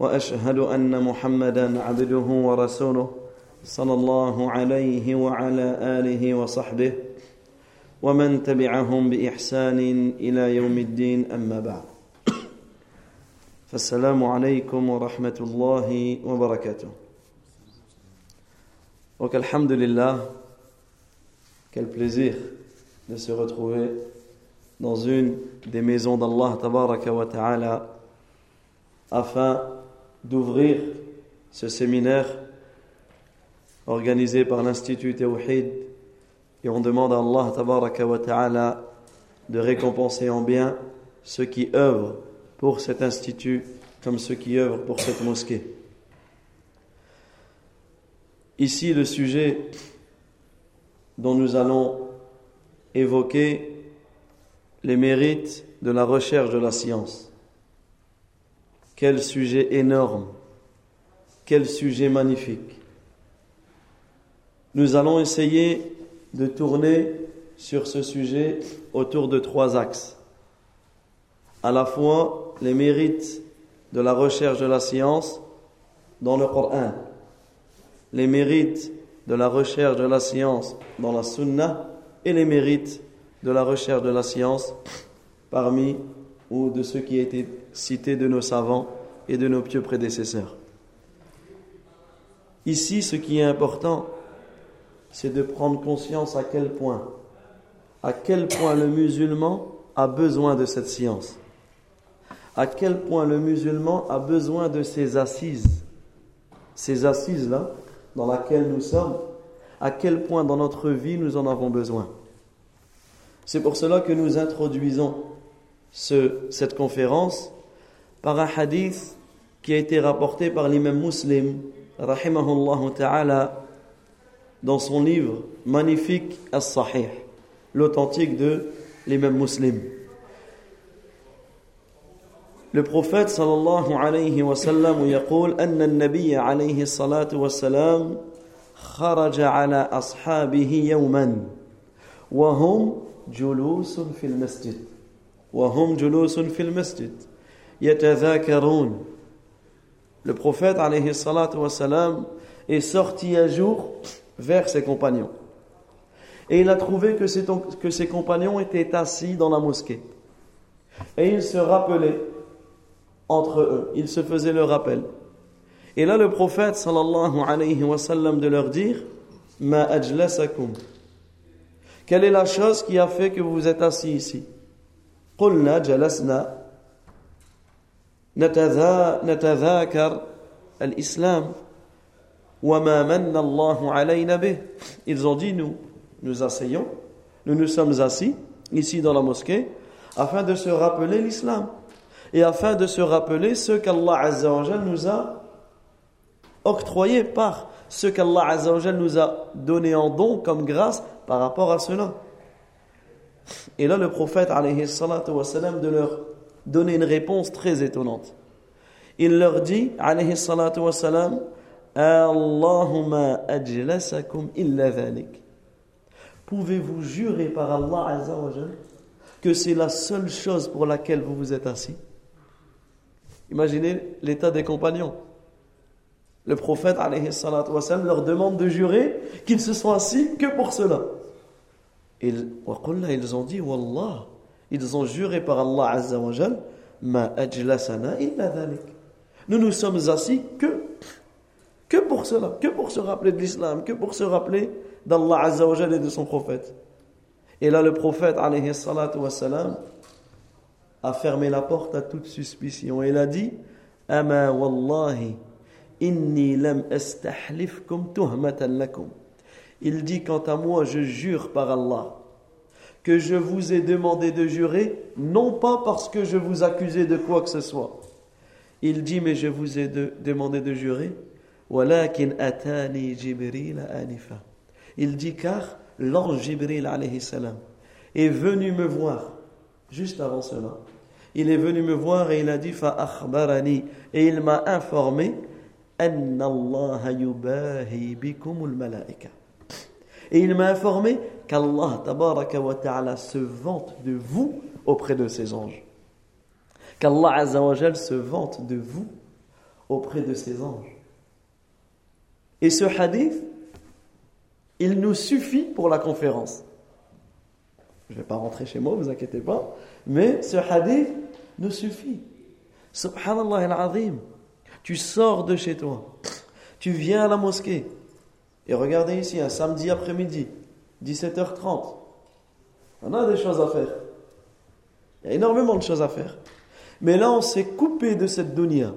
وأشهد أن محمدا عبده ورسوله صلى الله عليه وعلى آله وصحبه ومن تبعهم بإحسان إلى يوم الدين أما بعد. فالسلام عليكم ورحمة الله وبركاته. Donc, Alhamdulillah, quel plaisir de se retrouver dans une des maisons d'Allah ta'ala afin d'ouvrir ce séminaire organisé par l'Institut Tawhid et on demande à Allah ta'ala de récompenser en bien ceux qui œuvrent pour cet institut comme ceux qui œuvrent pour cette mosquée. Ici, le sujet dont nous allons évoquer les mérites de la recherche de la science. Quel sujet énorme, quel sujet magnifique. Nous allons essayer de tourner sur ce sujet autour de trois axes. À la fois les mérites de la recherche de la science dans le Coran, les mérites de la recherche de la science dans la Sunna et les mérites de la recherche de la science parmi ou de ceux qui étaient cités de nos savants et de nos pieux prédécesseurs. Ici, ce qui est important, c'est de prendre conscience à quel point, à quel point le musulman a besoin de cette science, à quel point le musulman a besoin de ces assises, ces assises-là dans lesquelles nous sommes, à quel point dans notre vie nous en avons besoin. C'est pour cela que nous introduisons ce, cette conférence par un hadith qui a été rapporté par l'imam muslim, rahimahullah ta'ala, dans son livre magnifique As-Sahih, l'authentique de l'imam muslim. Le prophète sallallahu alayhi wa sallam يقول أن النبي عليه الصلاة والسلام خرج على أصحابه يوما وهم جلوس في المسجد وهم جلوس في المسجد يتذاكرون Le prophète alayhi salatu wassalam est sorti un jour vers ses compagnons. Et il a trouvé que ses, que ses compagnons étaient assis dans la mosquée. Et il se rappelait entre eux, il se faisait le rappel. Et là le prophète sallallahu alayhi wa sallam de leur dire Ma ajlasakum quelle est la chose qui a fait que vous êtes assis ici قلنا جلسنا نتذاكر الإسلام وما من الله علينا به Ils ont dit nous, nous asseyons, nous nous sommes assis ici dans la mosquée afin de se rappeler l'islam et afin de se rappeler ce qu'Allah Azza wa nous a octroyé par ce qu'Allah Azza wa nous a donné en don comme grâce par rapport à cela. Et là, le prophète, de leur donner une réponse très étonnante. Il leur dit, Allahumma ajlasakum illa dhalik. Pouvez-vous jurer par Allah Azza que c'est la seule chose pour laquelle vous vous êtes assis? Imaginez l'état des compagnons. Le prophète leur demande de jurer qu'ils se sont assis que pour cela. Et ils ont dit, Wallah, ils ont juré par Allah Azza wa Ma ajlasana illa dhalik. Nous nous sommes assis que, que pour cela, que pour se rappeler de l'islam, que pour se rappeler d'Allah Azza wa et de son prophète. Et là, le prophète, alayhi salatu a fermé la porte à toute suspicion. Il a dit, Ama wallahi, inni lam astahlifkum tuhmatan lakum. Il dit Quant à moi, je jure par Allah que je vous ai demandé de jurer, non pas parce que je vous accusais de quoi que ce soit. Il dit Mais je vous ai de- demandé de jurer Il dit car l'ange Jibril alayhi salam est venu me voir juste avant cela. Il est venu me voir et il a dit et il m'a informé. Et il m'a informé qu'Allah ta'ala se vante de vous auprès de ses anges. Qu'Allah se vante de vous auprès de ses anges. Et ce hadith, il nous suffit pour la conférence. Je ne vais pas rentrer chez moi, vous inquiétez pas. Mais ce hadith nous suffit. Subhanallah al-Azim. Tu sors de chez toi. Tu viens à la mosquée. Et regardez ici, un samedi après-midi, 17h30. On a des choses à faire. Il y a énormément de choses à faire. Mais là, on s'est coupé de cette dunya.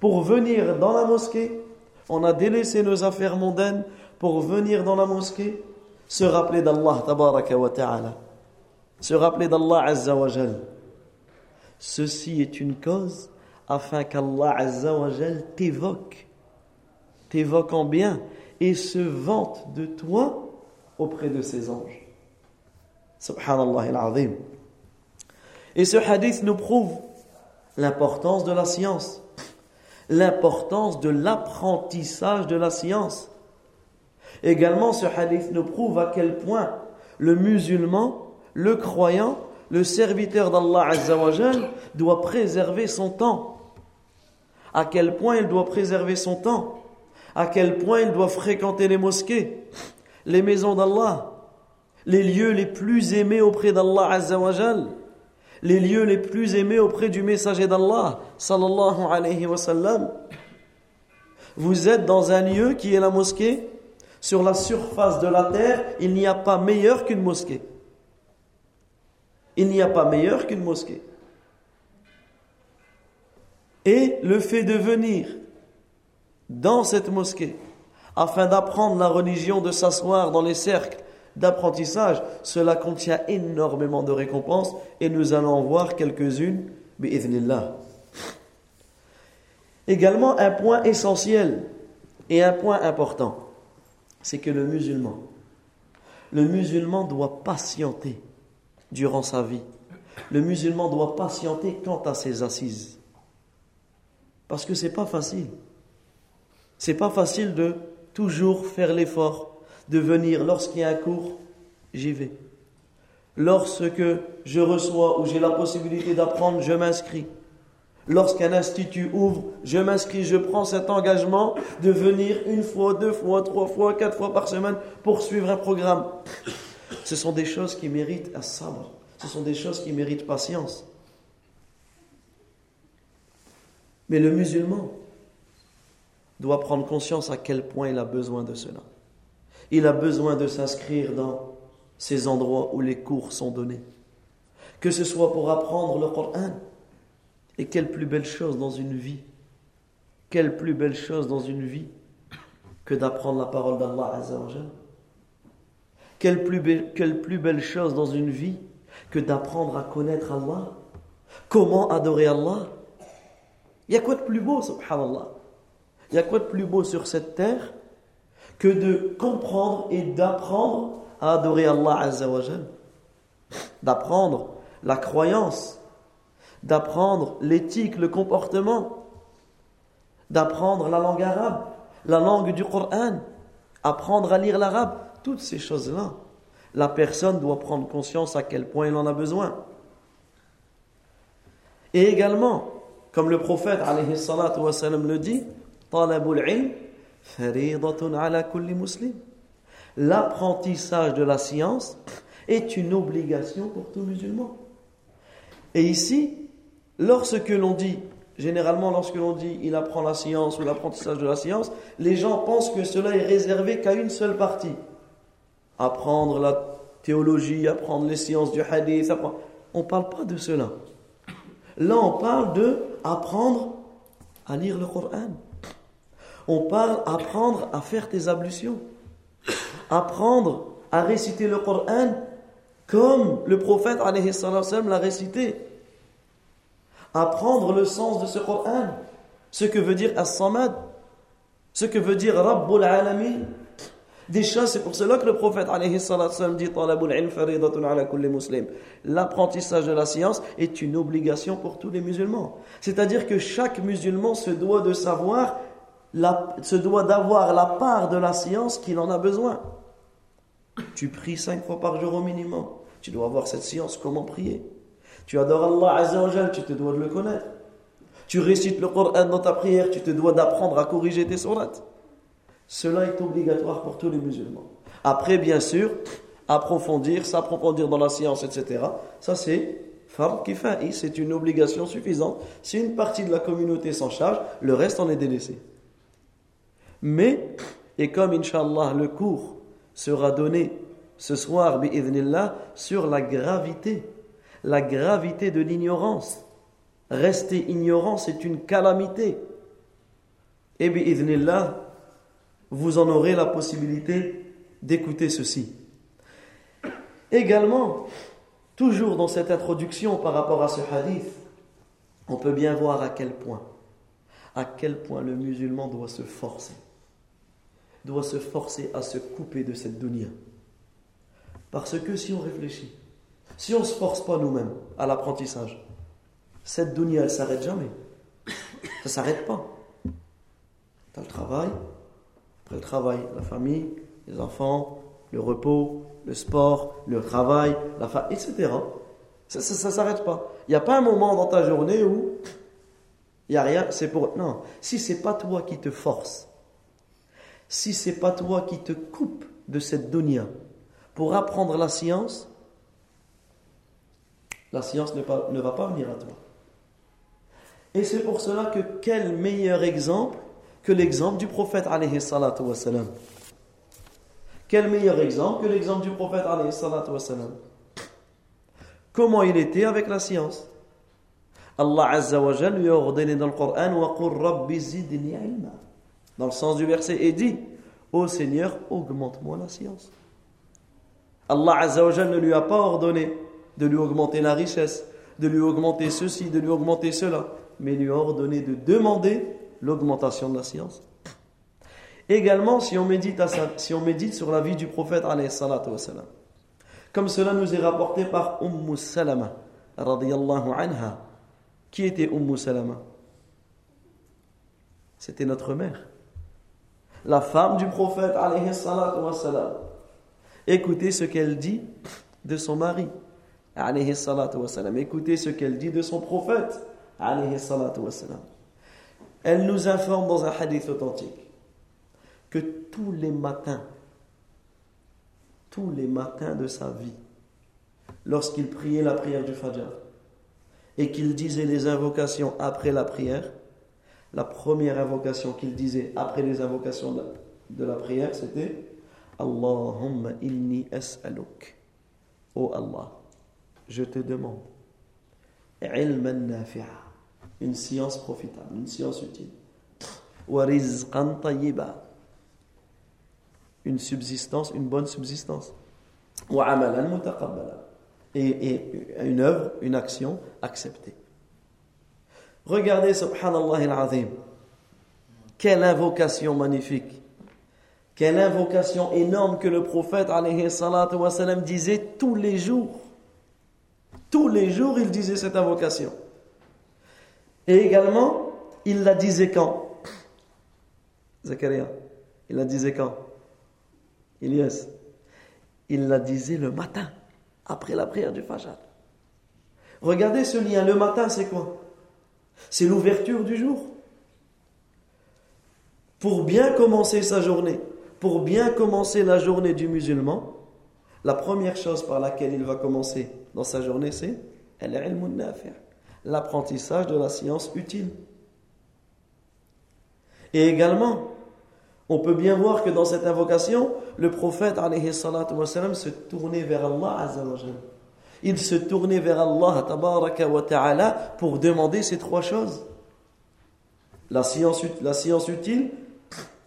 Pour venir dans la mosquée, on a délaissé nos affaires mondaines pour venir dans la mosquée, se rappeler d'Allah tabaraka wa ta'ala. Se rappeler d'Allah azza wa. Ceci est une cause afin qu'Allah azza wa t'évoque. T'évoque en bien et se vante de toi auprès de ses anges. Subhanallah al-azim. Et ce hadith nous prouve l'importance de la science, l'importance de l'apprentissage de la science. Également, ce hadith nous prouve à quel point le musulman, le croyant, le serviteur d'Allah Azzawajal doit préserver son temps. À quel point il doit préserver son temps à quel point il doit fréquenter les mosquées, les maisons d'Allah, les lieux les plus aimés auprès d'Allah Azzawajal, les lieux les plus aimés auprès du messager d'Allah, sallallahu alayhi wa sallam. Vous êtes dans un lieu qui est la mosquée, sur la surface de la terre, il n'y a pas meilleur qu'une mosquée. Il n'y a pas meilleur qu'une mosquée. Et le fait de venir dans cette mosquée afin d'apprendre la religion, de s'asseoir dans les cercles d'apprentissage, cela contient énormément de récompenses et nous allons voir quelques-unes, Également un point essentiel et un point important, c'est que le musulman, le musulman doit patienter durant sa vie. Le musulman doit patienter quant à ses assises. Parce que c'est pas facile. C'est pas facile de toujours faire l'effort de venir lorsqu'il y a un cours, j'y vais. Lorsque je reçois ou j'ai la possibilité d'apprendre, je m'inscris. Lorsqu'un institut ouvre, je m'inscris, je prends cet engagement de venir une fois, deux fois, trois fois, quatre fois par semaine pour suivre un programme. Ce sont des choses qui méritent un sabre. Ce sont des choses qui méritent patience. Mais le musulman, doit prendre conscience à quel point il a besoin de cela. Il a besoin de s'inscrire dans ces endroits où les cours sont donnés. Que ce soit pour apprendre le Coran. Et quelle plus belle chose dans une vie. Quelle plus belle chose dans une vie que d'apprendre la parole d'Allah Azzawajal. Quelle plus, belle, quelle plus belle chose dans une vie que d'apprendre à connaître Allah. Comment adorer Allah. Il y a quoi de plus beau, subhanallah? Il y a quoi de plus beau sur cette terre que de comprendre et d'apprendre à adorer Allah Azzawajal D'apprendre la croyance, d'apprendre l'éthique, le comportement, d'apprendre la langue arabe, la langue du Coran, apprendre à lire l'arabe, toutes ces choses-là. La personne doit prendre conscience à quel point il en a besoin. Et également, comme le prophète alayhi le dit, L'apprentissage de la science est une obligation pour tout musulman. Et ici, lorsque l'on dit, généralement lorsque l'on dit il apprend la science ou l'apprentissage de la science, les gens pensent que cela est réservé qu'à une seule partie. Apprendre la théologie, apprendre les sciences du hadith, on ne parle pas de cela. Là, on parle de apprendre à lire le Coran. On parle apprendre à faire tes ablutions. Apprendre à réciter le Coran comme le prophète l'a récité. Apprendre le sens de ce Coran, ce que veut dire As-Samad. Ce que veut dire Rabbul Alamin. Des choses, c'est pour cela que le prophète dit L'apprentissage de la science est une obligation pour tous les musulmans. C'est-à-dire que chaque musulman se doit de savoir, se doit d'avoir la part de la science qu'il en a besoin. Tu pries cinq fois par jour au minimum. Tu dois avoir cette science, comment prier? Tu adores Allah Azzawajal, tu te dois de le connaître. Tu récites le Coran dans ta prière, tu te dois d'apprendre à corriger tes sourates. Cela est obligatoire pour tous les musulmans. Après, bien sûr, approfondir, s'approfondir dans la science, etc. Ça, c'est fard kifa'i, c'est une obligation suffisante. Si une partie de la communauté s'en charge, le reste en est délaissé. Mais, et comme, inshallah, le cours sera donné ce soir, bi'idhnillah, sur la gravité, la gravité de l'ignorance. Rester ignorant, c'est une calamité. Et bi'idhnillah, vous en aurez la possibilité d'écouter ceci. Également, toujours dans cette introduction par rapport à ce hadith, on peut bien voir à quel point, à quel point le musulman doit se forcer, doit se forcer à se couper de cette dunya. Parce que si on réfléchit, si on ne se force pas nous-mêmes à l'apprentissage, cette dunya, elle s'arrête jamais. Ça s'arrête pas. Tu as le travail, le travail, la famille, les enfants, le repos, le sport, le travail, la famille, etc. Ça ne s'arrête pas. Il n'y a pas un moment dans ta journée où il n'y a rien, c'est pour... Non, si c'est pas toi qui te force, si c'est pas toi qui te coupe de cette dunya pour apprendre la science, la science ne, va pas venir à toi. Et c'est pour cela que quel meilleur exemple que l'exemple du prophète alayhi salatu. Quel meilleur exemple que l'exemple du prophète. Comment il était avec la science? Allah Azza wa lui a ordonné dans le Coran wa rabbi zidni. Dans le sens du verset et dit Ô Seigneur, augmente-moi la science. Allah Azza wa Jal ne lui a pas ordonné de lui augmenter la richesse, de lui augmenter ceci, de lui augmenter cela, mais lui a ordonné de demander l'augmentation de la science. Également, si on médite, si on médite sur la vie du prophète, comme cela nous est rapporté par Umm Salama, anha. Qui était Umm Salama C'était notre mère. La femme du prophète, Écoutez ce qu'elle dit de son mari, Écoutez ce qu'elle dit de son prophète, elle nous informe dans un hadith authentique que tous les matins, tous les matins de sa vie, lorsqu'il priait la prière du Fajr et qu'il disait les invocations après la prière, la première invocation qu'il disait après les invocations de la prière, c'était Allahumma inni as'aluk. Oh Allah, je te demande ilman nafi'a une science profitable, une science utile. Une subsistance, une bonne subsistance. Et, et une œuvre, une action acceptée. Regardez, subhanallah al-azim. Quelle invocation magnifique. Quelle invocation énorme que le prophète alayhi disait tous les jours. Tous les jours, il disait cette invocation. Et également, il la disait quand? Zachariah, il la disait quand? Elias, il la disait le matin, après la prière du Fajr. Regardez ce lien, le matin c'est quoi? C'est l'ouverture du jour. Pour bien commencer sa journée, pour bien commencer la journée du musulman, la première chose par laquelle il va commencer dans sa journée, c'est l'apprentissage de la science utile. Et également, on peut bien voir que dans cette invocation, le prophète se tournait vers Allah Il se tournait vers Allah ta'ala pour demander ces trois choses. La science, la science utile,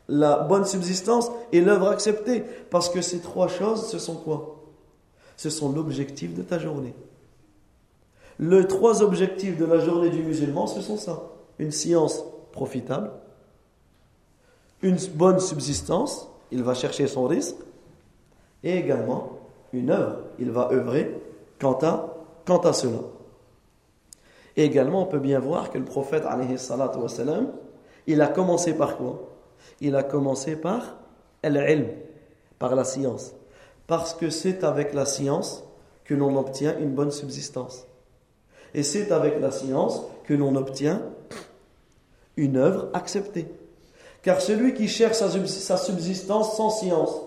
la bonne subsistance et l'œuvre acceptée. Parce que ces trois choses, ce sont quoi? Ce sont l'objectif de ta journée. Les trois objectifs de la journée du musulman, ce sont ça. Une science profitable, une bonne subsistance, il va chercher son risque, et également une œuvre, il va œuvrer quant à, quant à cela. Et également, on peut bien voir que le prophète, il a commencé par quoi? Il a commencé par al par la science. Parce que c'est avec la science que l'on obtient une bonne subsistance. Et c'est avec la science que l'on obtient une œuvre acceptée. Car celui qui cherche sa subsistance sans science,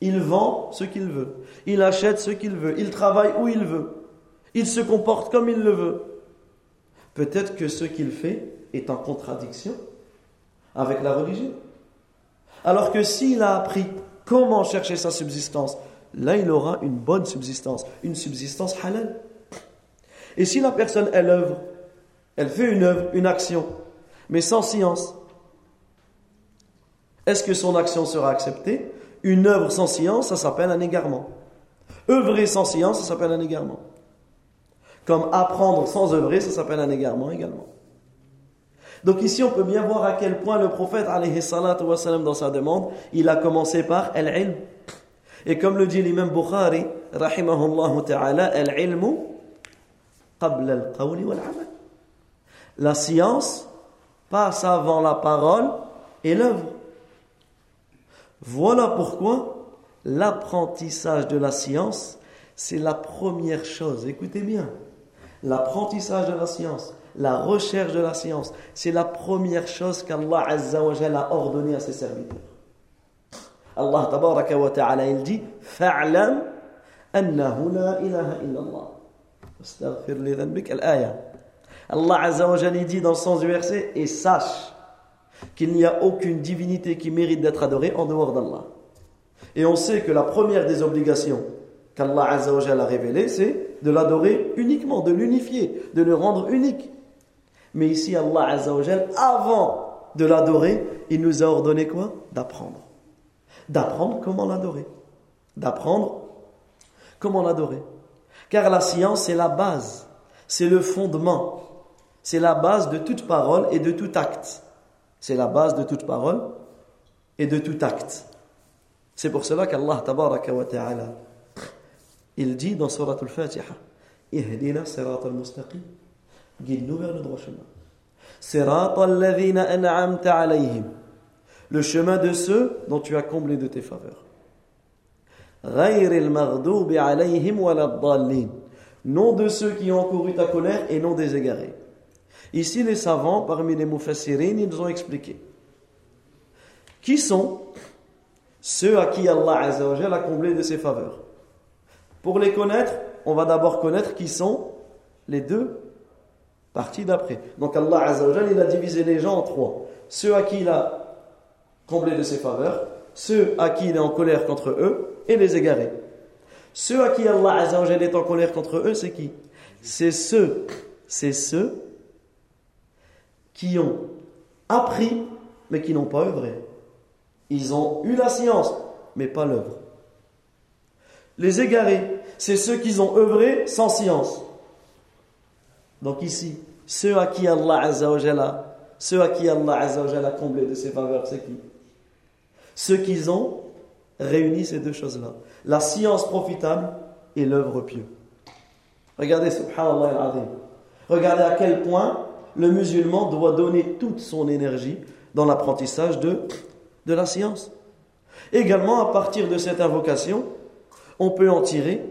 il vend ce qu'il veut, il achète ce qu'il veut, il travaille où il veut, il se comporte comme il le veut. Peut-être que ce qu'il fait est en contradiction avec la religion. Alors que s'il a appris comment chercher sa subsistance, là il aura une bonne subsistance, une subsistance halal. Et si la personne, elle œuvre, elle fait une œuvre, une action, mais sans science, est-ce que son action sera acceptée? Une œuvre sans science, ça s'appelle un égarement. Œuvrer sans science, ça s'appelle un égarement. Comme apprendre sans œuvrer, ça s'appelle un égarement également. Donc ici, on peut bien voir à quel point le prophète, salatu dans sa demande, il a commencé par al-ilm. Et comme le dit l'imam Bukhari, rahimahullah ta'ala, al-ilmu qabla al-qawli wal-amal. La science passe avant la parole et l'œuvre. Voilà pourquoi l'apprentissage de la science, c'est la première chose. Écoutez bien, l'apprentissage de la science, la recherche de la science, c'est la première chose qu'Allah a ordonné à ses serviteurs. Allah tabaraka wa ta'ala il dit Fa'lam annahu la ilaha illallah. Astaghfir. Allah Azza dit dans le sens du verset et sache qu'il n'y a aucune divinité qui mérite d'être adorée en dehors d'Allah. Et on sait que la première des obligations qu'Allah a révélées, c'est de l'adorer uniquement, de l'unifier, de le rendre unique. Mais ici, Allah Azzawajal, avant de l'adorer, il nous a ordonné quoi? D'apprendre. D'apprendre comment l'adorer. D'apprendre comment l'adorer. Car la science, c'est la base, c'est le fondement, c'est la base de toute parole et de tout acte. C'est la base de toute parole et de tout acte. C'est pour cela qu'Allah tabaraka wa ta'ala, il dit dans Surah Al-Fatiha, Ihdina sirat al-mustaqim guide-nous vers le droit chemin. Le chemin de ceux dont tu as comblé de tes faveurs. Non de ceux qui ont couru ta colère et non des égarés. Ici, les savants, parmi les mufassirin, ils ont expliqué. Qui sont ceux à qui Allah a comblé de ses faveurs? Pour les connaître, on va d'abord connaître qui sont les deux Partie d'après. Donc Allah Azzawajal, il a divisé les gens en trois. Ceux à qui il a comblé de ses faveurs, ceux à qui il est en colère contre eux, et les égarés. Ceux à qui Allah Azzawajal est en colère contre eux, c'est qui? C'est ceux, c'est ceux qui ont appris, mais qui n'ont pas œuvré. Ils ont eu la science, mais pas l'œuvre. Les égarés, c'est ceux qui ont œuvré sans science. Donc ici, ceux à qui Allah Azza ceux à qui Allah Azza a comblé de ses faveurs, c'est qui? Ceux qui ont réuni ces deux choses-là. La science profitable et l'œuvre pieuse. Regardez, subhanallah Regardez à quel point le musulman doit donner toute son énergie dans l'apprentissage de, de la science. Également, à partir de cette invocation, on peut en tirer,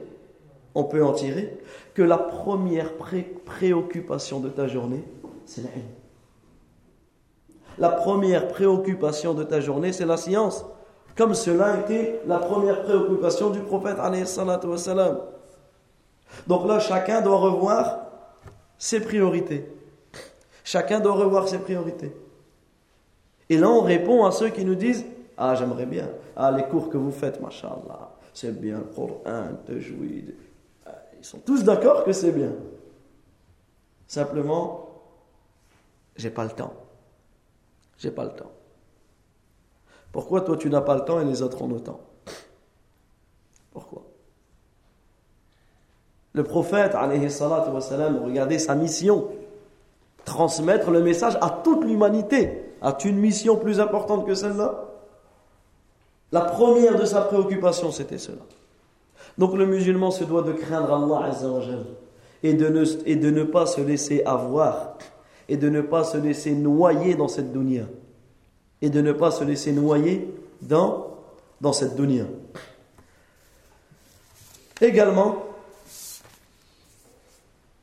on peut en tirer que la première préoccupation de ta journée, c'est la. La première préoccupation de ta journée, c'est la science. Comme cela a été la première préoccupation du prophète. Donc là, chacun doit revoir ses priorités. Chacun doit revoir ses priorités. Et là, on répond à ceux qui nous disent Ah, j'aimerais bien. Ah, les cours que vous faites, machallah, c'est bien, le Coran, jouir ils sont tous d'accord que c'est bien. Simplement, j'ai pas le temps. J'ai pas le temps. Pourquoi toi tu n'as pas le temps et les autres ont le temps? Pourquoi? Le prophète, alayhi salatu regardez sa mission transmettre le message à toute l'humanité. As-tu une mission plus importante que celle-là? La première de sa préoccupation, c'était cela. Donc le musulman se doit de craindre Allah et de ne, et de ne pas se laisser avoir et de ne pas se laisser noyer dans cette dunya et de ne pas se laisser noyer dans, dans cette dunya. Également,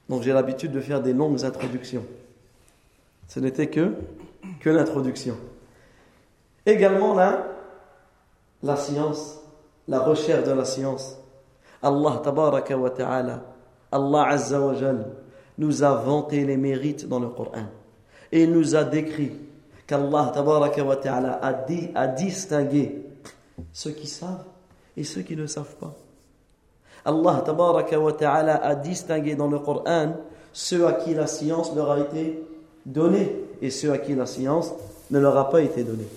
donc j'ai l'habitude de faire des longues introductions. Ce n'était que, que l'introduction. Également là, la science, la recherche de la science. Allah tabaraka wa ta'ala, Allah azza wa jal, nous a vanté les mérites dans le Coran. Et il nous a décrit qu'Allah tabaraka wa ta'ala a, dit, a distingué ceux qui savent et ceux qui ne savent pas. Allah tabaraka wa ta'ala a distingué dans le Coran ceux à qui la science leur a été donnée et ceux à qui la science ne leur a pas été donnée.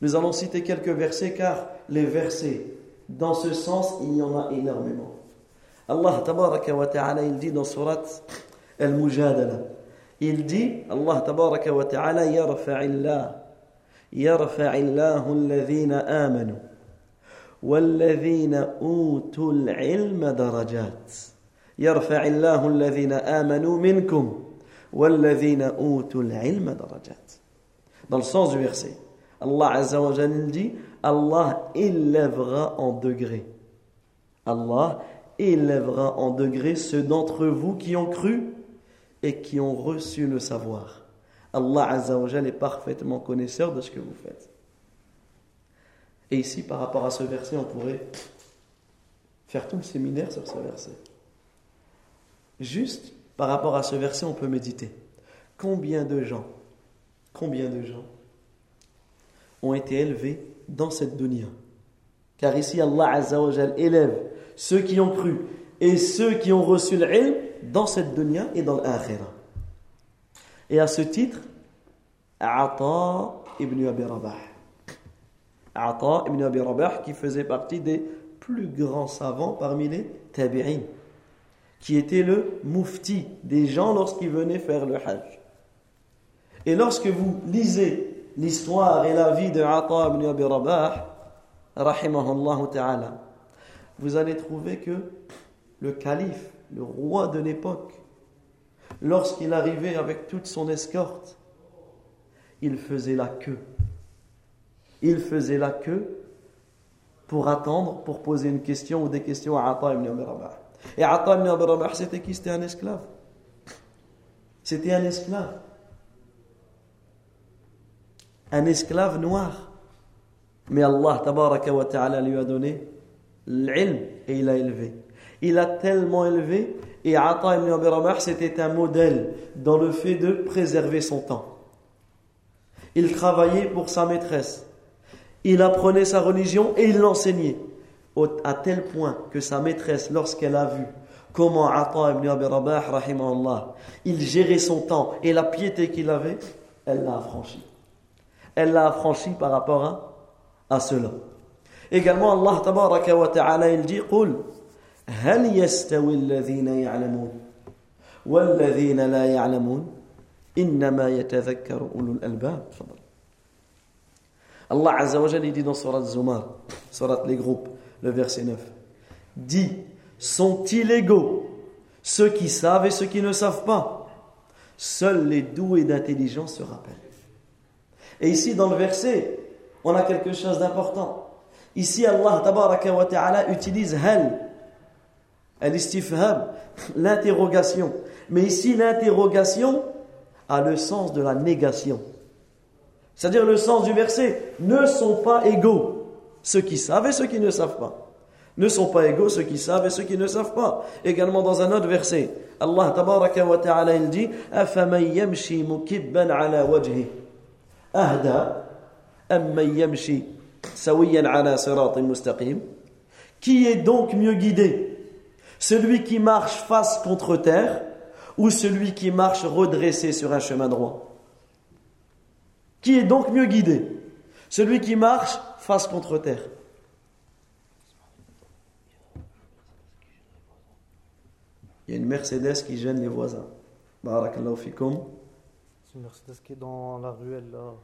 Nous allons citer quelques versets car les versets, dans ce sens, il y en a énormément. Allah tabaraka wa ta'ala, il dit dans surat Al-Mujadala, il dit, Allah tabaraka wa ta'ala, yarfa'illah, yarfa'illahu alladhina amanu. والذين أوتوا العلم درجات يرفع الله الذين آمنوا منكم dans le sens du verset, Allah Azza wa dit Allah élèvera en degrés. Allah élèvera en degrés ceux d'entre vous qui ont cru et qui ont reçu le savoir. Allah Azza wa est parfaitement connaisseur de ce que vous faites. Et ici, par rapport à ce verset, on pourrait faire tout le séminaire sur ce verset. Juste par rapport à ce verset, on peut méditer. Combien de gens, combien de gens ont été élevés dans cette dunya? Car ici, Allah Azza wa élève ceux qui ont cru et ceux qui ont reçu l'ilm dans cette dunya et dans l'akhirah. Et à ce titre, Ata ibn Abi Rabah Ata ibn Abi Rabah, qui faisait partie des plus grands savants parmi les tabi'in, qui était le mufti des gens lorsqu'ils venaient faire le hajj. Et lorsque vous lisez l'histoire et la vie de Ata ibn Abi Rabah, rahimahullah ta'ala, vous allez trouver que le calife, le roi de l'époque, lorsqu'il arrivait avec toute son escorte, il faisait la queue il faisait la queue pour attendre, pour poser une question ou des questions à Atta ibn Abi Rabah. Et Atta ibn Rabah, c'était qui? C'était un esclave. C'était un esclave. Un esclave noir. Mais Allah tabaraka wa ta'ala lui a donné l'ilm et il a élevé. Il a tellement élevé et Atta ibn Abi c'était un modèle dans le fait de préserver son temps. Il travaillait pour sa maîtresse il apprenait sa religion et il l'enseignait À tel point que sa maîtresse, lorsqu'elle a vu comment Atta ibn Abi Rabah, il gérait son temps et la piété qu'il avait, elle l'a affranchi. Elle l'a affranchi par rapport à, à cela. Également, Allah tabaraka wa ta'ala, il dit, قُلْ هل يستوي الذين يعلمون والذين لا يعلمون إنما يتذكر أولو الألباب Allah Azza wa dit dans Surat Zumar, Surat les groupes, le verset 9, dit Sont-ils égaux ceux qui savent et ceux qui ne savent pas? Seuls les doués d'intelligence se rappellent. Et ici, dans le verset, on a quelque chose d'important. Ici, Allah utilise l'interrogation. Mais ici, l'interrogation a le sens de la négation. C'est-à-dire le sens du verset, ne sont pas égaux ceux qui savent et ceux qui ne savent pas. Ne sont pas égaux ceux qui savent et ceux qui ne savent pas. Également dans un autre verset, Allah tabaraka wa ta'ala il dit أَفَمَنْ يَمْشِي مُكِبًّا عَلَى وَجْهِ أَهْدَى أَمَّنْ يَمْشِي سَوِيًّا عَلَى صِرَاطٍ مُسْتَقِيمٍ Qui est donc mieux guidé Celui qui marche face contre terre ou celui qui marche redressé sur un chemin droit qui est donc mieux guidé Celui qui marche face contre terre. Il y a une Mercedes qui gêne les voisins. Barakallahu fikum. C'est une Mercedes qui est dans la ruelle là.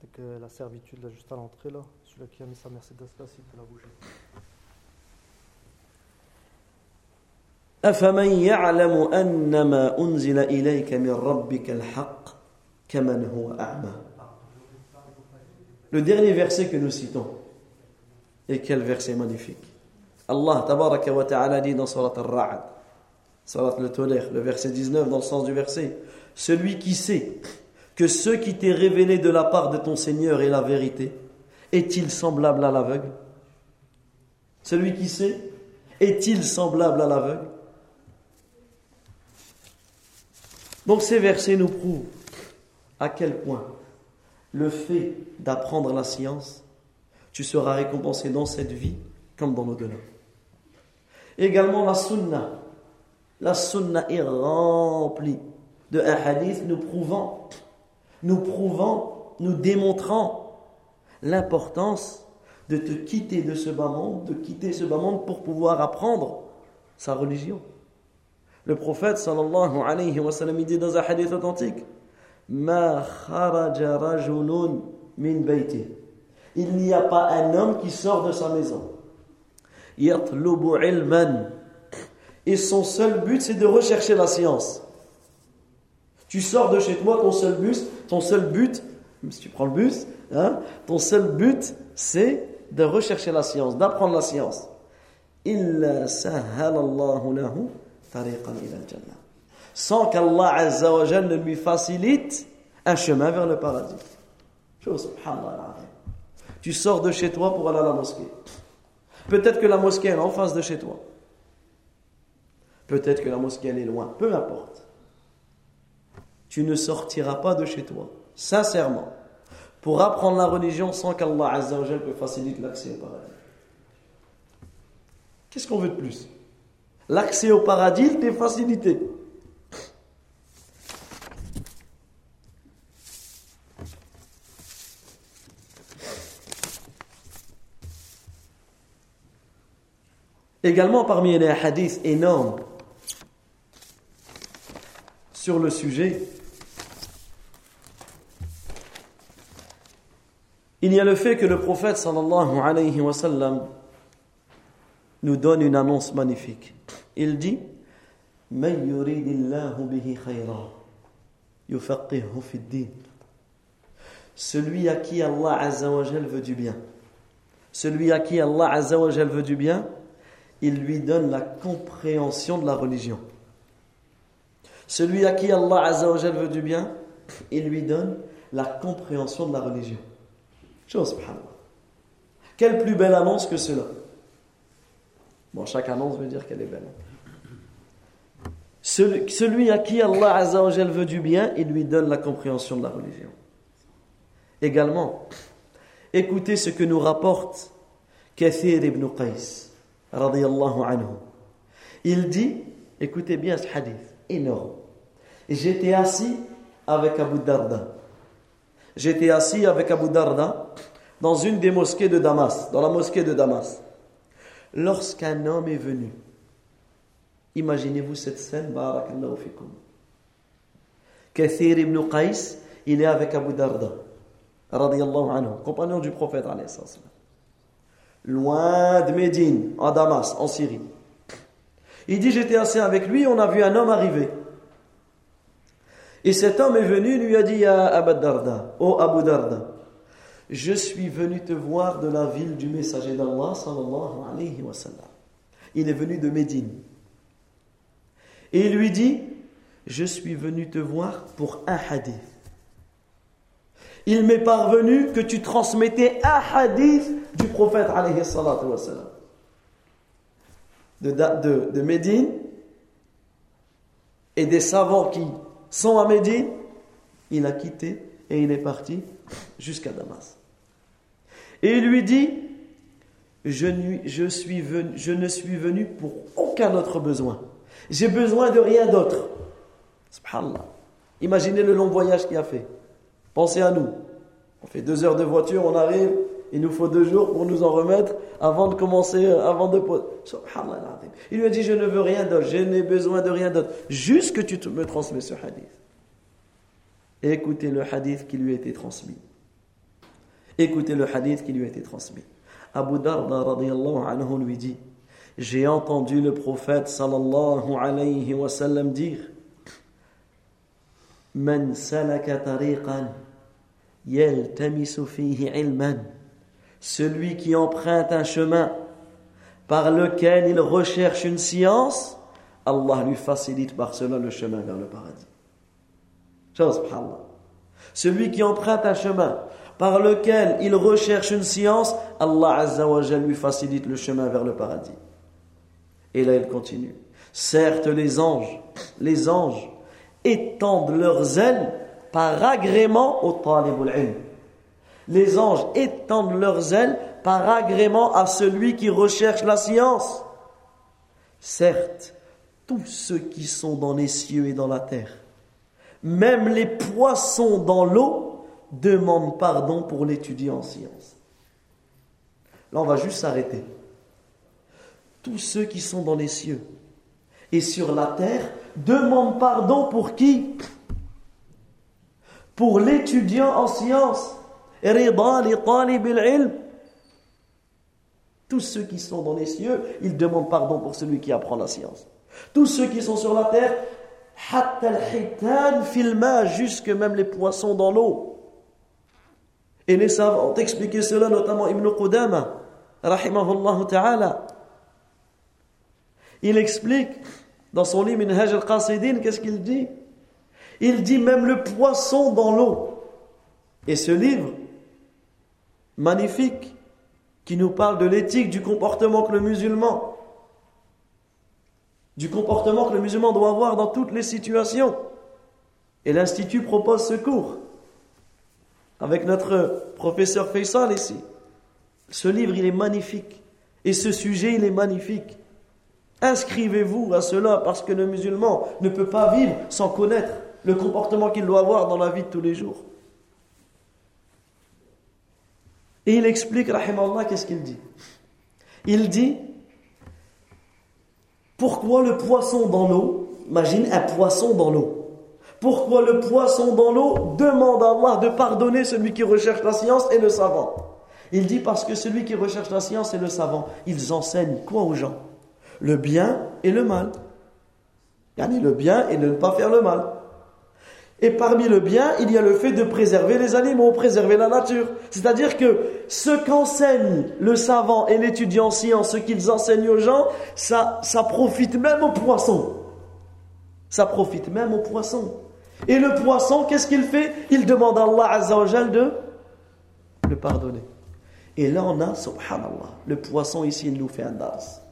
Dès que la servitude, là, juste à l'entrée, là, celui qui a mis sa Mercedes là, s'il peut la bouger. أفمن يعلم أن ما أنزل إليك من ربك الحق كمن هو أعمى le dernier verset que nous citons, et quel verset magnifique. Allah tabaraka wa ta'ala dit dans al-Ra'd, Surat al-Tolekh, le verset 19 dans le sens du verset, Celui qui sait que ce qui t'est révélé de la part de ton Seigneur est la vérité, est-il semblable à l'aveugle? Celui qui sait, est-il semblable à l'aveugle? Donc ces versets nous prouvent à quel point le fait d'apprendre la science, tu seras récompensé dans cette vie comme dans l'au-delà. Également la sunna. La sunna est remplie de hadith nous prouvant, nous prouvant, nous démontrant l'importance de te quitter de ce bas monde, de quitter ce bas monde pour pouvoir apprendre sa religion. Le prophète sallallahu alayhi wa sallam dit dans un hadith authentique Ma kharaja min bayti. Il n'y a pas un homme qui sort de sa maison. Yatlubu ilman. Et son seul but, c'est de rechercher la science. Tu sors de chez toi, ton seul but, ton seul but, si tu prends le bus, hein, ton seul but, c'est de rechercher la science, d'apprendre la science. Illa sahhalallahu lahu tariqan ila al-jannah sans qu'Allah Azza wa ne lui facilite un chemin vers le paradis. Tu sors de chez toi pour aller à la mosquée. Peut-être que la mosquée est en face de chez toi. Peut-être que la mosquée est loin. Peu importe. Tu ne sortiras pas de chez toi, sincèrement, pour apprendre la religion sans qu'Allah Azza wa te facilite l'accès au paradis. Qu'est-ce qu'on veut de plus? L'accès au paradis t'est facilité. Également parmi les hadiths énormes sur le sujet, il y a le fait que le prophète sallallahu alayhi wa sallam nous donne une annonce magnifique. Il dit Celui à qui Allah Azza wa veut du bien. Celui à qui Allah Azza wa veut du bien, il lui donne la compréhension de la religion. Celui à qui Allah Azzawajal veut du bien, il lui donne la compréhension de la religion. Chose, Quelle plus belle annonce que cela Bon, chaque annonce veut dire qu'elle est belle. Celui, à qui Allah Azzawajal veut du bien, il lui donne la compréhension de la religion. Également, écoutez ce que nous rapporte Kathir ibn Qais Il dit, écoutez bien ce hadith, énorme. J'étais assis avec Abu Darda. J'étais assis avec Abu Darda dans une des mosquées de Damas, dans la mosquée de Damas. Lorsqu'un homme est venu, imaginez-vous cette scène, barakallahu fikum. Kathir ibn Qais, il est avec Abu Darda, radiyallahu anhu, compagnon du prophète alayhi loin de Médine, en Damas, en Syrie. Il dit, j'étais assis avec lui, on a vu un homme arriver. Et cet homme est venu, lui a dit à Abu Darda, oh Abu Darda, je suis venu te voir de la ville du messager d'Allah, sallallahu alayhi wa sallam. Il est venu de Médine. Et il lui dit, je suis venu te voir pour un hadith il m'est parvenu que tu transmettais un hadith du prophète alayhi de, de, de Médine et des savants qui sont à Médine, il a quitté et il est parti jusqu'à Damas. Et il lui dit, je, suis je ne suis venu pour aucun autre besoin. J'ai besoin de rien d'autre. Subhanallah. Imaginez le long voyage qu'il a fait. Pensez à nous. On fait deux heures de voiture, on arrive, il nous faut deux jours pour nous en remettre avant de commencer, euh, avant de Subhanallah. Il lui a dit Je ne veux rien d'autre, je n'ai besoin de rien d'autre, juste que tu me transmets ce hadith. écoutez le hadith qui lui a été transmis. Écoutez le hadith qui lui a été transmis. Abu Darda radiallahu anhu lui dit J'ai entendu le prophète sallallahu alayhi wa sallam dire Man salaka tariqan yaltamisu fihi ilman Celui qui emprunte un chemin par lequel il recherche une science, Allah lui facilite par cela le chemin vers le paradis. Celui qui emprunte un chemin par lequel il recherche une science, Allah Azza wa lui facilite le chemin vers le paradis. Et là il continue. Certes les anges, les anges étendent leurs ailes par agrément au talibul ilm. Les anges étendent leurs ailes par agrément à celui qui recherche la science. Certes, tous ceux qui sont dans les cieux et dans la terre, même les poissons dans l'eau, demandent pardon pour l'étudier en science. Là, on va juste s'arrêter. Tous ceux qui sont dans les cieux et sur la terre demandent pardon pour qui? Pour l'étudiant en science. Tous ceux qui sont dans les cieux, ils demandent pardon pour celui qui apprend la science. Tous ceux qui sont sur la terre, jusque même les poissons dans l'eau. Et les savants ont expliqué cela, notamment Ibn Qudama, rahimahullah ta'ala. Il explique dans son livre Minhaj al-Qasidin, qu'est-ce qu'il dit? Il dit même le poisson dans l'eau. Et ce livre, magnifique, qui nous parle de l'éthique, du comportement que le musulman, du comportement que le musulman doit avoir dans toutes les situations. Et l'Institut propose ce cours avec notre professeur Faisal ici. Ce livre, il est magnifique. Et ce sujet, il est magnifique. Inscrivez-vous à cela parce que le musulman ne peut pas vivre sans connaître le comportement qu'il doit avoir dans la vie de tous les jours. Et il explique, rahimallah, qu'est-ce qu'il dit? Il dit Pourquoi le poisson dans l'eau Imagine un poisson dans l'eau? Pourquoi le poisson dans l'eau demande à Allah de pardonner celui qui recherche la science et le savant? Il dit parce que celui qui recherche la science et le savant, ils enseignent quoi aux gens? Le bien et le mal. Yani le bien et ne pas faire le mal. Et parmi le bien, il y a le fait de préserver les animaux, préserver la nature. C'est-à-dire que ce qu'enseigne le savant et l'étudiant science, ce qu'ils enseignent aux gens, ça, ça profite même aux poissons. Ça profite même aux poissons. Et le poisson, qu'est-ce qu'il fait? Il demande à Allah Azzawajal de le pardonner. Et là, on a, subhanallah, le poisson ici, il nous fait un das.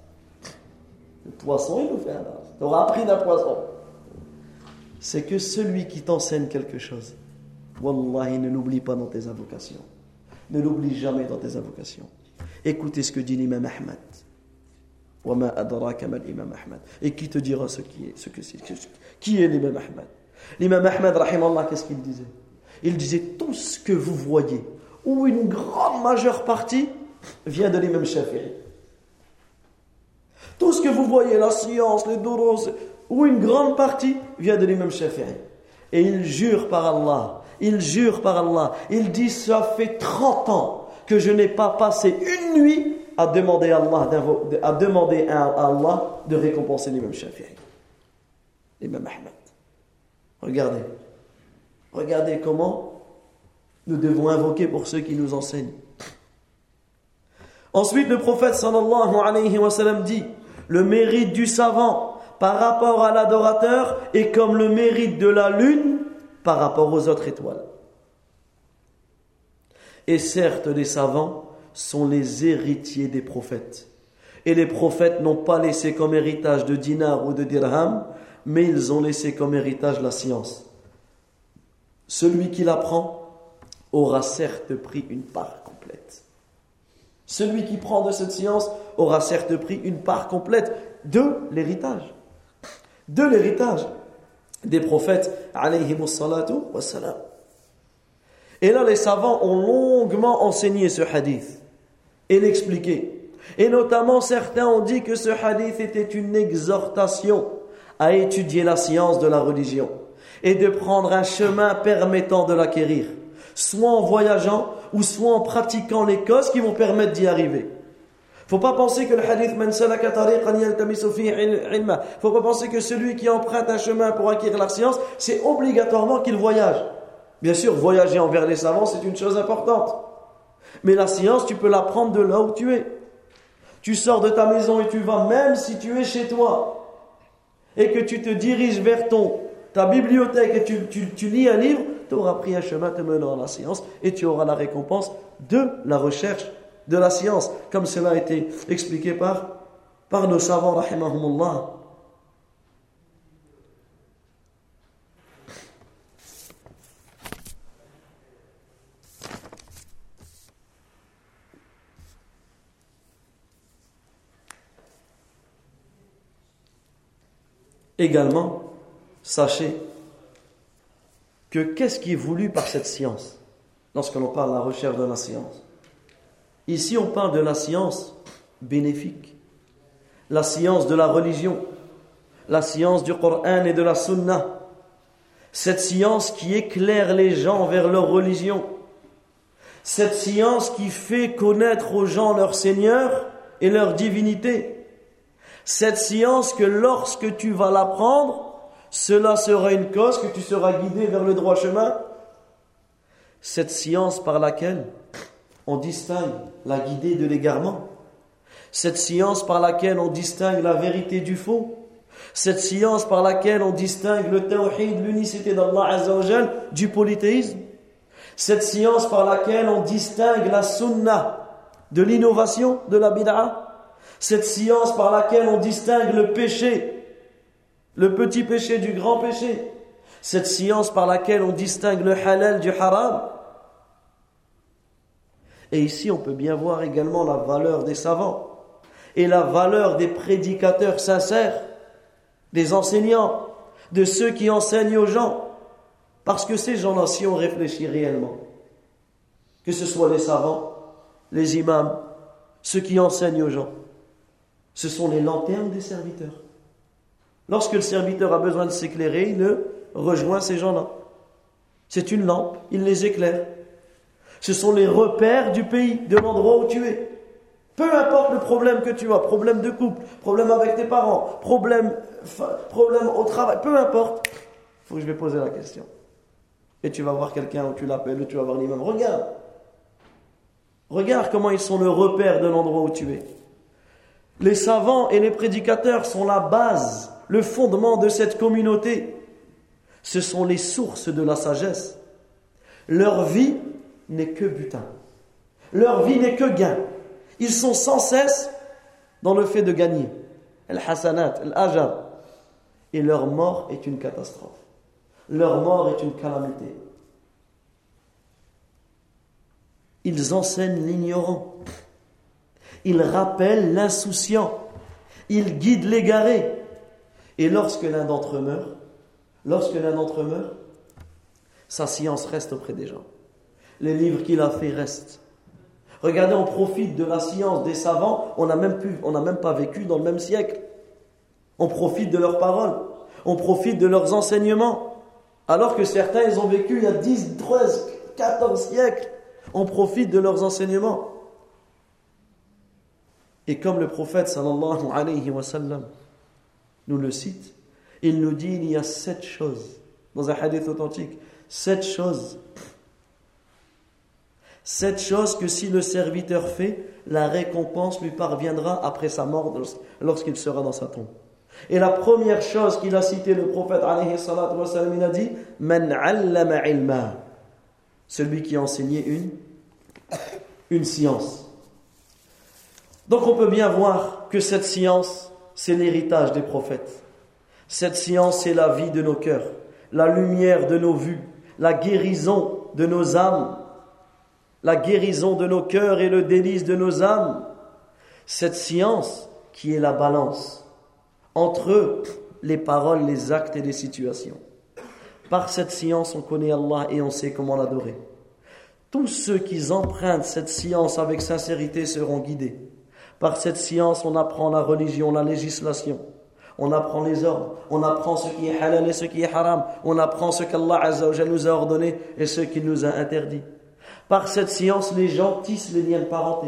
Le poisson, il nous fait un das. On aura appris d'un poisson c'est que celui qui t'enseigne quelque chose, Wallahi, ne l'oublie pas dans tes invocations. Ne l'oublie jamais dans tes invocations. Écoutez ce que dit l'imam Ahmad. Et qui te dira ce qui est, ce que c'est, qui est l'imam Ahmad? L'imam Ahmad, rahimallah, qu'est-ce qu'il disait? Il disait tout ce que vous voyez, ou une grande majeure partie, vient de l'imam Shafi'i. Tout ce que vous voyez, la science, les douros, ou une grande partie vient de l'imam Shafi'i. Et il jure par Allah, il jure par Allah, il dit ça fait 30 ans que je n'ai pas passé une nuit à demander à Allah, à demander à Allah de récompenser l'imam Shafi'i. L'imam Ahmed. Regardez. Regardez comment nous devons invoquer pour ceux qui nous enseignent. Ensuite, le prophète sallallahu alayhi wa sallam dit le mérite du savant par rapport à l'adorateur est comme le mérite de la lune par rapport aux autres étoiles. Et certes, les savants sont les héritiers des prophètes. Et les prophètes n'ont pas laissé comme héritage de dinar ou de dirham, mais ils ont laissé comme héritage la science. Celui qui l'apprend aura certes pris une part complète. Celui qui prend de cette science aura certes pris une part complète de l'héritage de l'héritage des prophètes Et là, les savants ont longuement enseigné ce hadith et l'expliqué. Et notamment, certains ont dit que ce hadith était une exhortation à étudier la science de la religion et de prendre un chemin permettant de l'acquérir, soit en voyageant ou soit en pratiquant les causes qui vont permettre d'y arriver. Faut pas penser que le hadith man salaka tariqan yaltamisu ilma. Faut pas penser que celui qui emprunte un chemin pour acquérir la science, c'est obligatoirement qu'il voyage. Bien sûr, voyager envers les savants, c'est une chose importante. Mais la science, tu peux l'apprendre de là où tu es. Tu sors de ta maison et tu vas, même si tu es chez toi, et que tu te diriges vers ton, ta bibliothèque et tu, tu, tu lis un livre, tu auras pris un chemin te menant à la science et tu auras la récompense de la recherche de la science, comme cela a été expliqué par, par nos savants, rahimahumullah. Également, sachez que qu'est-ce qui est voulu par cette science lorsque l'on parle de la recherche de la science? Ici, on parle de la science bénéfique, la science de la religion, la science du Coran et de la Sunna, cette science qui éclaire les gens vers leur religion, cette science qui fait connaître aux gens leur Seigneur et leur divinité, cette science que lorsque tu vas l'apprendre, cela sera une cause que tu seras guidé vers le droit chemin. Cette science par laquelle on distingue la guidée de l'égarement. Cette science par laquelle on distingue la vérité du faux. Cette science par laquelle on distingue le tawhid, l'unicité d'Allah Azzawajal, du polythéisme. Cette science par laquelle on distingue la sunnah de l'innovation, de la bid'ah cette science par laquelle on distingue le péché, le petit péché du grand péché, cette science par laquelle on distingue le halal du haram. Et ici, on peut bien voir également la valeur des savants et la valeur des prédicateurs sincères, des enseignants, de ceux qui enseignent aux gens. Parce que ces gens-là, si on réfléchit réellement, que ce soit les savants, les imams, ceux qui enseignent aux gens, ce sont les lanternes des serviteurs. Lorsque le serviteur a besoin de s'éclairer, il rejoint ces gens-là. C'est une lampe, il les éclaire. Ce sont les repères du pays, de l'endroit où tu es. Peu importe le problème que tu as, problème de couple, problème avec tes parents, problème, problème au travail, peu importe, il faut que je vais poser la question. Et tu vas voir quelqu'un où tu l'appelles, ou tu vas voir l'imam. Regarde. Regarde comment ils sont le repère de l'endroit où tu es. Les savants et les prédicateurs sont la base, le fondement de cette communauté. Ce sont les sources de la sagesse. Leur vie n'est que butin. Leur vie n'est que gain. Ils sont sans cesse dans le fait de gagner. Al-Hasanat, Al-Ajar. Et leur mort est une catastrophe. Leur mort est une calamité. Ils enseignent l'ignorant. Il rappelle l'insouciant. Il guide l'égaré. Et lorsque l'un d'entre eux meurt, lorsque l'un d'entre eux meurt, sa science reste auprès des gens. Les livres qu'il a fait restent. Regardez, on profite de la science des savants. On n'a même, pas vécu dans le même siècle. On profite de leurs paroles. On profite de leurs enseignements. Alors que certains, ils ont vécu il y a 10, 13, 14 siècles. On profite de leurs enseignements. Et comme le prophète sallallahu nous le cite, il nous dit il y a sept choses, dans un hadith authentique, sept choses. Sept choses que si le serviteur fait, la récompense lui parviendra après sa mort lorsqu'il sera dans sa tombe. Et la première chose qu'il a cité le prophète alayhi il a dit Man allama ilma. Celui qui a enseigné une, une science. Donc on peut bien voir que cette science, c'est l'héritage des prophètes. Cette science, c'est la vie de nos cœurs, la lumière de nos vues, la guérison de nos âmes, la guérison de nos cœurs et le délice de nos âmes. Cette science qui est la balance entre les paroles, les actes et les situations. Par cette science, on connaît Allah et on sait comment l'adorer. Tous ceux qui empruntent cette science avec sincérité seront guidés. Par cette science, on apprend la religion, la législation. On apprend les ordres. On apprend ce qui est halal et ce qui est haram. On apprend ce qu'Allah nous a ordonné et ce qu'il nous a interdit. Par cette science, les gens tissent les liens de parenté.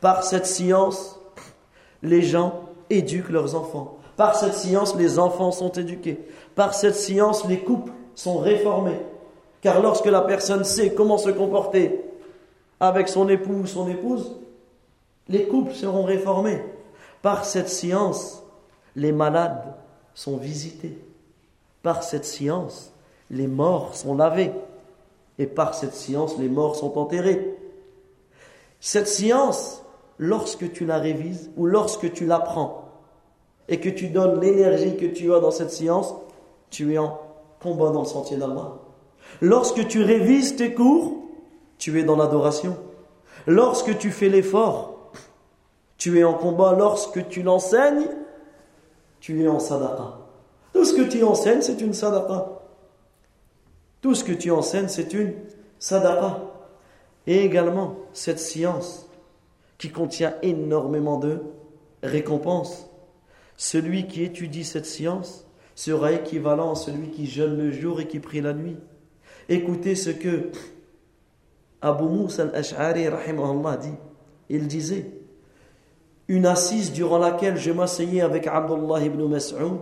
Par cette science, les gens éduquent leurs enfants. Par cette science, les enfants sont éduqués. Par cette science, les couples sont réformés. Car lorsque la personne sait comment se comporter avec son époux ou son épouse, les couples seront réformés. Par cette science, les malades sont visités. Par cette science, les morts sont lavés. Et par cette science, les morts sont enterrés. Cette science, lorsque tu la révises ou lorsque tu l'apprends et que tu donnes l'énergie que tu as dans cette science, tu es en combat dans le sentier d'Allah. Lorsque tu révises tes cours, tu es dans l'adoration. Lorsque tu fais l'effort, tu es en combat. Lorsque tu l'enseignes, tu es en sadaqa. Tout ce que tu enseignes, c'est une sadaqa. Tout ce que tu enseignes, c'est une sadaqa. Et également, cette science qui contient énormément de récompenses. Celui qui étudie cette science sera équivalent à celui qui jeûne le jour et qui prie la nuit. Écoutez ce que Abu Musa al-Ash'ari dit. Il disait Une assise durant laquelle je m'asseyais avec Abdullah ibn Mas'ud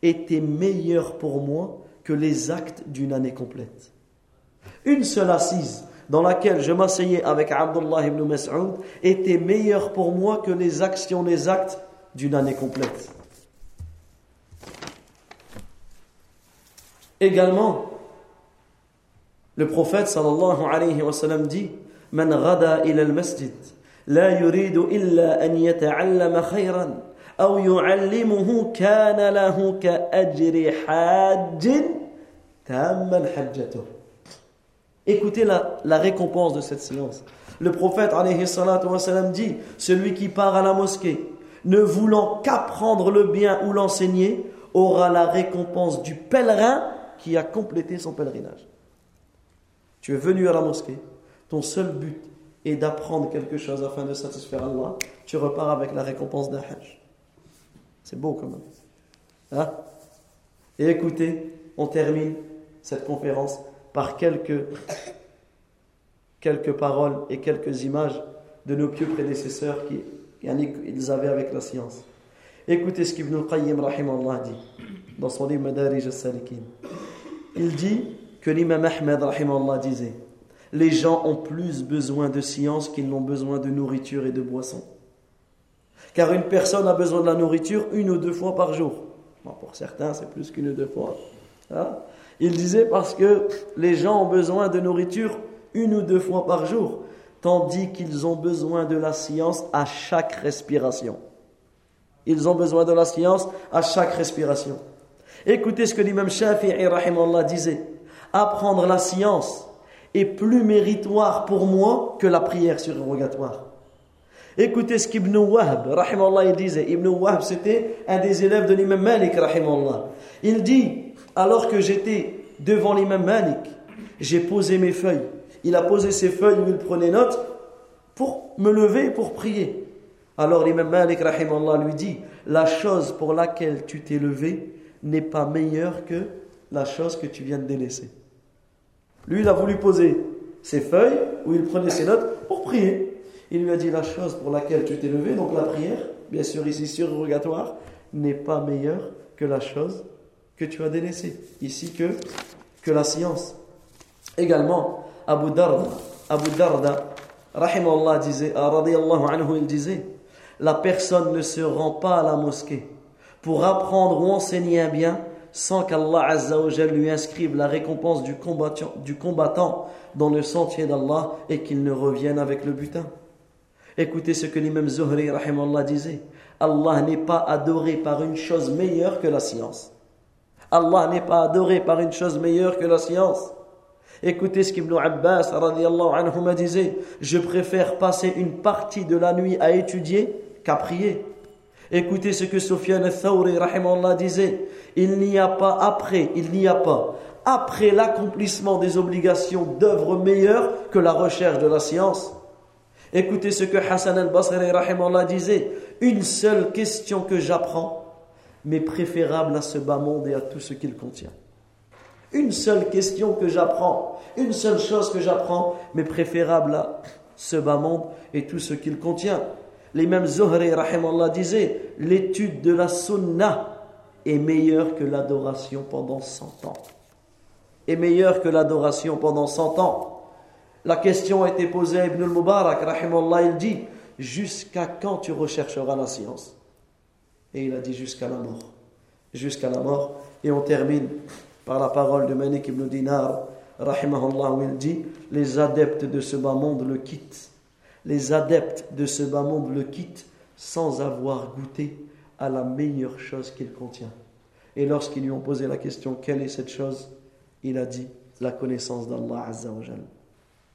était meilleure pour moi que les actes d'une année complète. Une seule assise dans laquelle je m'asseyais avec Abdullah ibn Mas'ud était meilleure pour moi que les actions, les actes d'une année complète. Également, le prophète sallallahu alayhi wa sallam dit Man ila al-masjid la yuridu illa an yata'allama khayran yu'allimuhu kana lahu ka ajri hajjin tamman hajjatuh Écoutez la, la récompense de cette silence. Le prophète alayhi dit Celui qui part à la mosquée ne voulant qu'apprendre le bien ou l'enseigner aura la récompense du pèlerin qui a complété son pèlerinage. Tu es venu à la mosquée, ton seul but est d'apprendre quelque chose afin de satisfaire Allah, tu repars avec la récompense d'un hajj. C'est beau quand même. Hein? Et écoutez, on termine cette conférence par quelques, paroles et quelques images de nos pieux prédécesseurs qui ils avaient avec la science. Écoutez ce qu'Ibn al-Qayyim dit dans son livre Madarij al-Salikin. Il dit que l'imam Ahmed disait Les gens ont plus besoin de science qu'ils n'ont besoin de nourriture et de boisson. Car une personne a besoin de la nourriture une ou deux fois par jour. pour certains, c'est plus qu'une ou deux fois. Hein? Il disait parce que les gens ont besoin de nourriture une ou deux fois par jour, tandis qu'ils ont besoin de la science à chaque respiration. Ils ont besoin de la science à chaque respiration. Écoutez ce que l'imam Shafi'i disait apprendre la science est plus méritoire pour moi que la prière surrogatoire. Écoutez ce qu'Ibn Wahb, il disait. Ibn Wahb, c'était un des élèves de l'imam Malik, Il dit, alors que j'étais devant l'imam Malik, j'ai posé mes feuilles. Il a posé ses feuilles où il prenait note pour me lever pour prier. Alors l'imam Malik, lui dit, la chose pour laquelle tu t'es levé n'est pas meilleure que la chose que tu viens de délaisser. Lui, il a voulu poser ses feuilles où il prenait ses notes pour prier. Il lui a dit la chose pour laquelle tu t'es levé, donc la prière, bien sûr ici surrogatoire, n'est pas meilleure que la chose que tu as délaissée. Ici que, que la science. Également, Abu Darda, Abu Darda, Allah disait, ah, anhu, il disait, la personne ne se rend pas à la mosquée pour apprendre ou enseigner un bien sans qu'Allah Azzawajal lui inscrive la récompense du combattant, du combattant dans le sentier d'Allah et qu'il ne revienne avec le butin. Écoutez ce que l'imam Zuhri disait. Allah n'est pas adoré par une chose meilleure que la science. Allah n'est pas adoré par une chose meilleure que la science. Écoutez ce qu'Ibn Abbas anhu disait. Je préfère passer une partie de la nuit à étudier qu'à prier. Écoutez ce que Sofiane al-Thawri disait. Il n'y a pas après, il n'y a pas après l'accomplissement des obligations d'œuvres meilleures que la recherche de la science. Écoutez ce que Hassan al-Basri disait. Une seule question que j'apprends m'est préférable à ce bas monde et à tout ce qu'il contient. Une seule question que j'apprends, une seule chose que j'apprends, mais préférable à ce bas monde et tout ce qu'il contient. L'imam Zuhri, disait l'étude de la sunna est meilleure que l'adoration pendant 100 ans. Est meilleure que l'adoration pendant 100 ans. La question a été posée à Ibn al-Mubarak, il dit Jusqu'à quand tu rechercheras la science? Et il a dit Jusqu'à la mort. Jusqu'à la mort. Et on termine par la parole de Malik ibn Dinar, rahimahullah, où il dit Les adeptes de ce bas monde le quittent. Les adeptes de ce bas monde le quittent sans avoir goûté à la meilleure chose qu'il contient. Et lorsqu'ils lui ont posé la question Quelle est cette chose? Il a dit La connaissance d'Allah Azza wa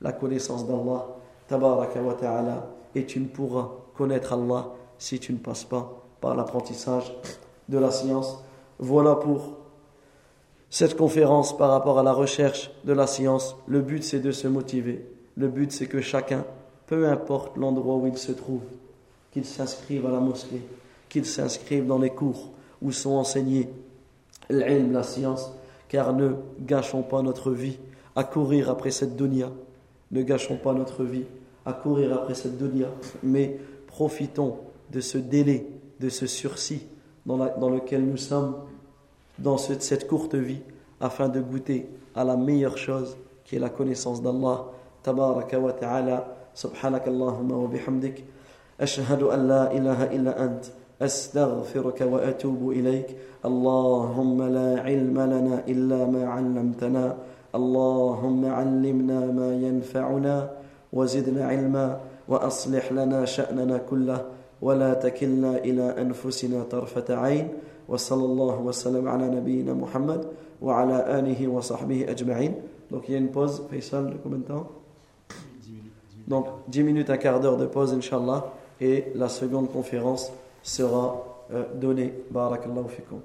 La connaissance d'Allah, tabaraka wa ta'ala, et tu ne pourras connaître Allah si tu ne passes pas par l'apprentissage de la science. Voilà pour cette conférence par rapport à la recherche de la science. Le but, c'est de se motiver. Le but, c'est que chacun, peu importe l'endroit où il se trouve, qu'il s'inscrive à la mosquée, qu'il s'inscrive dans les cours où sont enseignés l'ilm, la science, car ne gâchons pas notre vie à courir après cette dunya. Ne gâchons pas notre vie à courir après cette dunya, mais profitons de ce délai, de ce sursis dans, dans lequel nous sommes dans cette courte vie afin de goûter à la meilleure chose qui est la connaissance d'Allah. Tabaraka wa ta'ala, subhanak Allahumma wa bihamdik. Ashhadu an la ilaha illa ant. أستغفرك وأتوب إليك اللهم لا علم لنا إلا ما علمتنا اللهم علمنا ما ينفعنا وزدنا علما وأصلح لنا شأننا كله ولا تكلنا إلى أنفسنا طرفة عين وصلى الله وسلم على نبينا محمد وعلى آله وصحبه أجمعين Donc il y a une pause, Faisal, de combien de temps 10 minutes. Donc 10 minutes, un quart d'heure de pause, Inch'Allah, et la seconde conférence sera euh, donnée. Barakallahu fikum.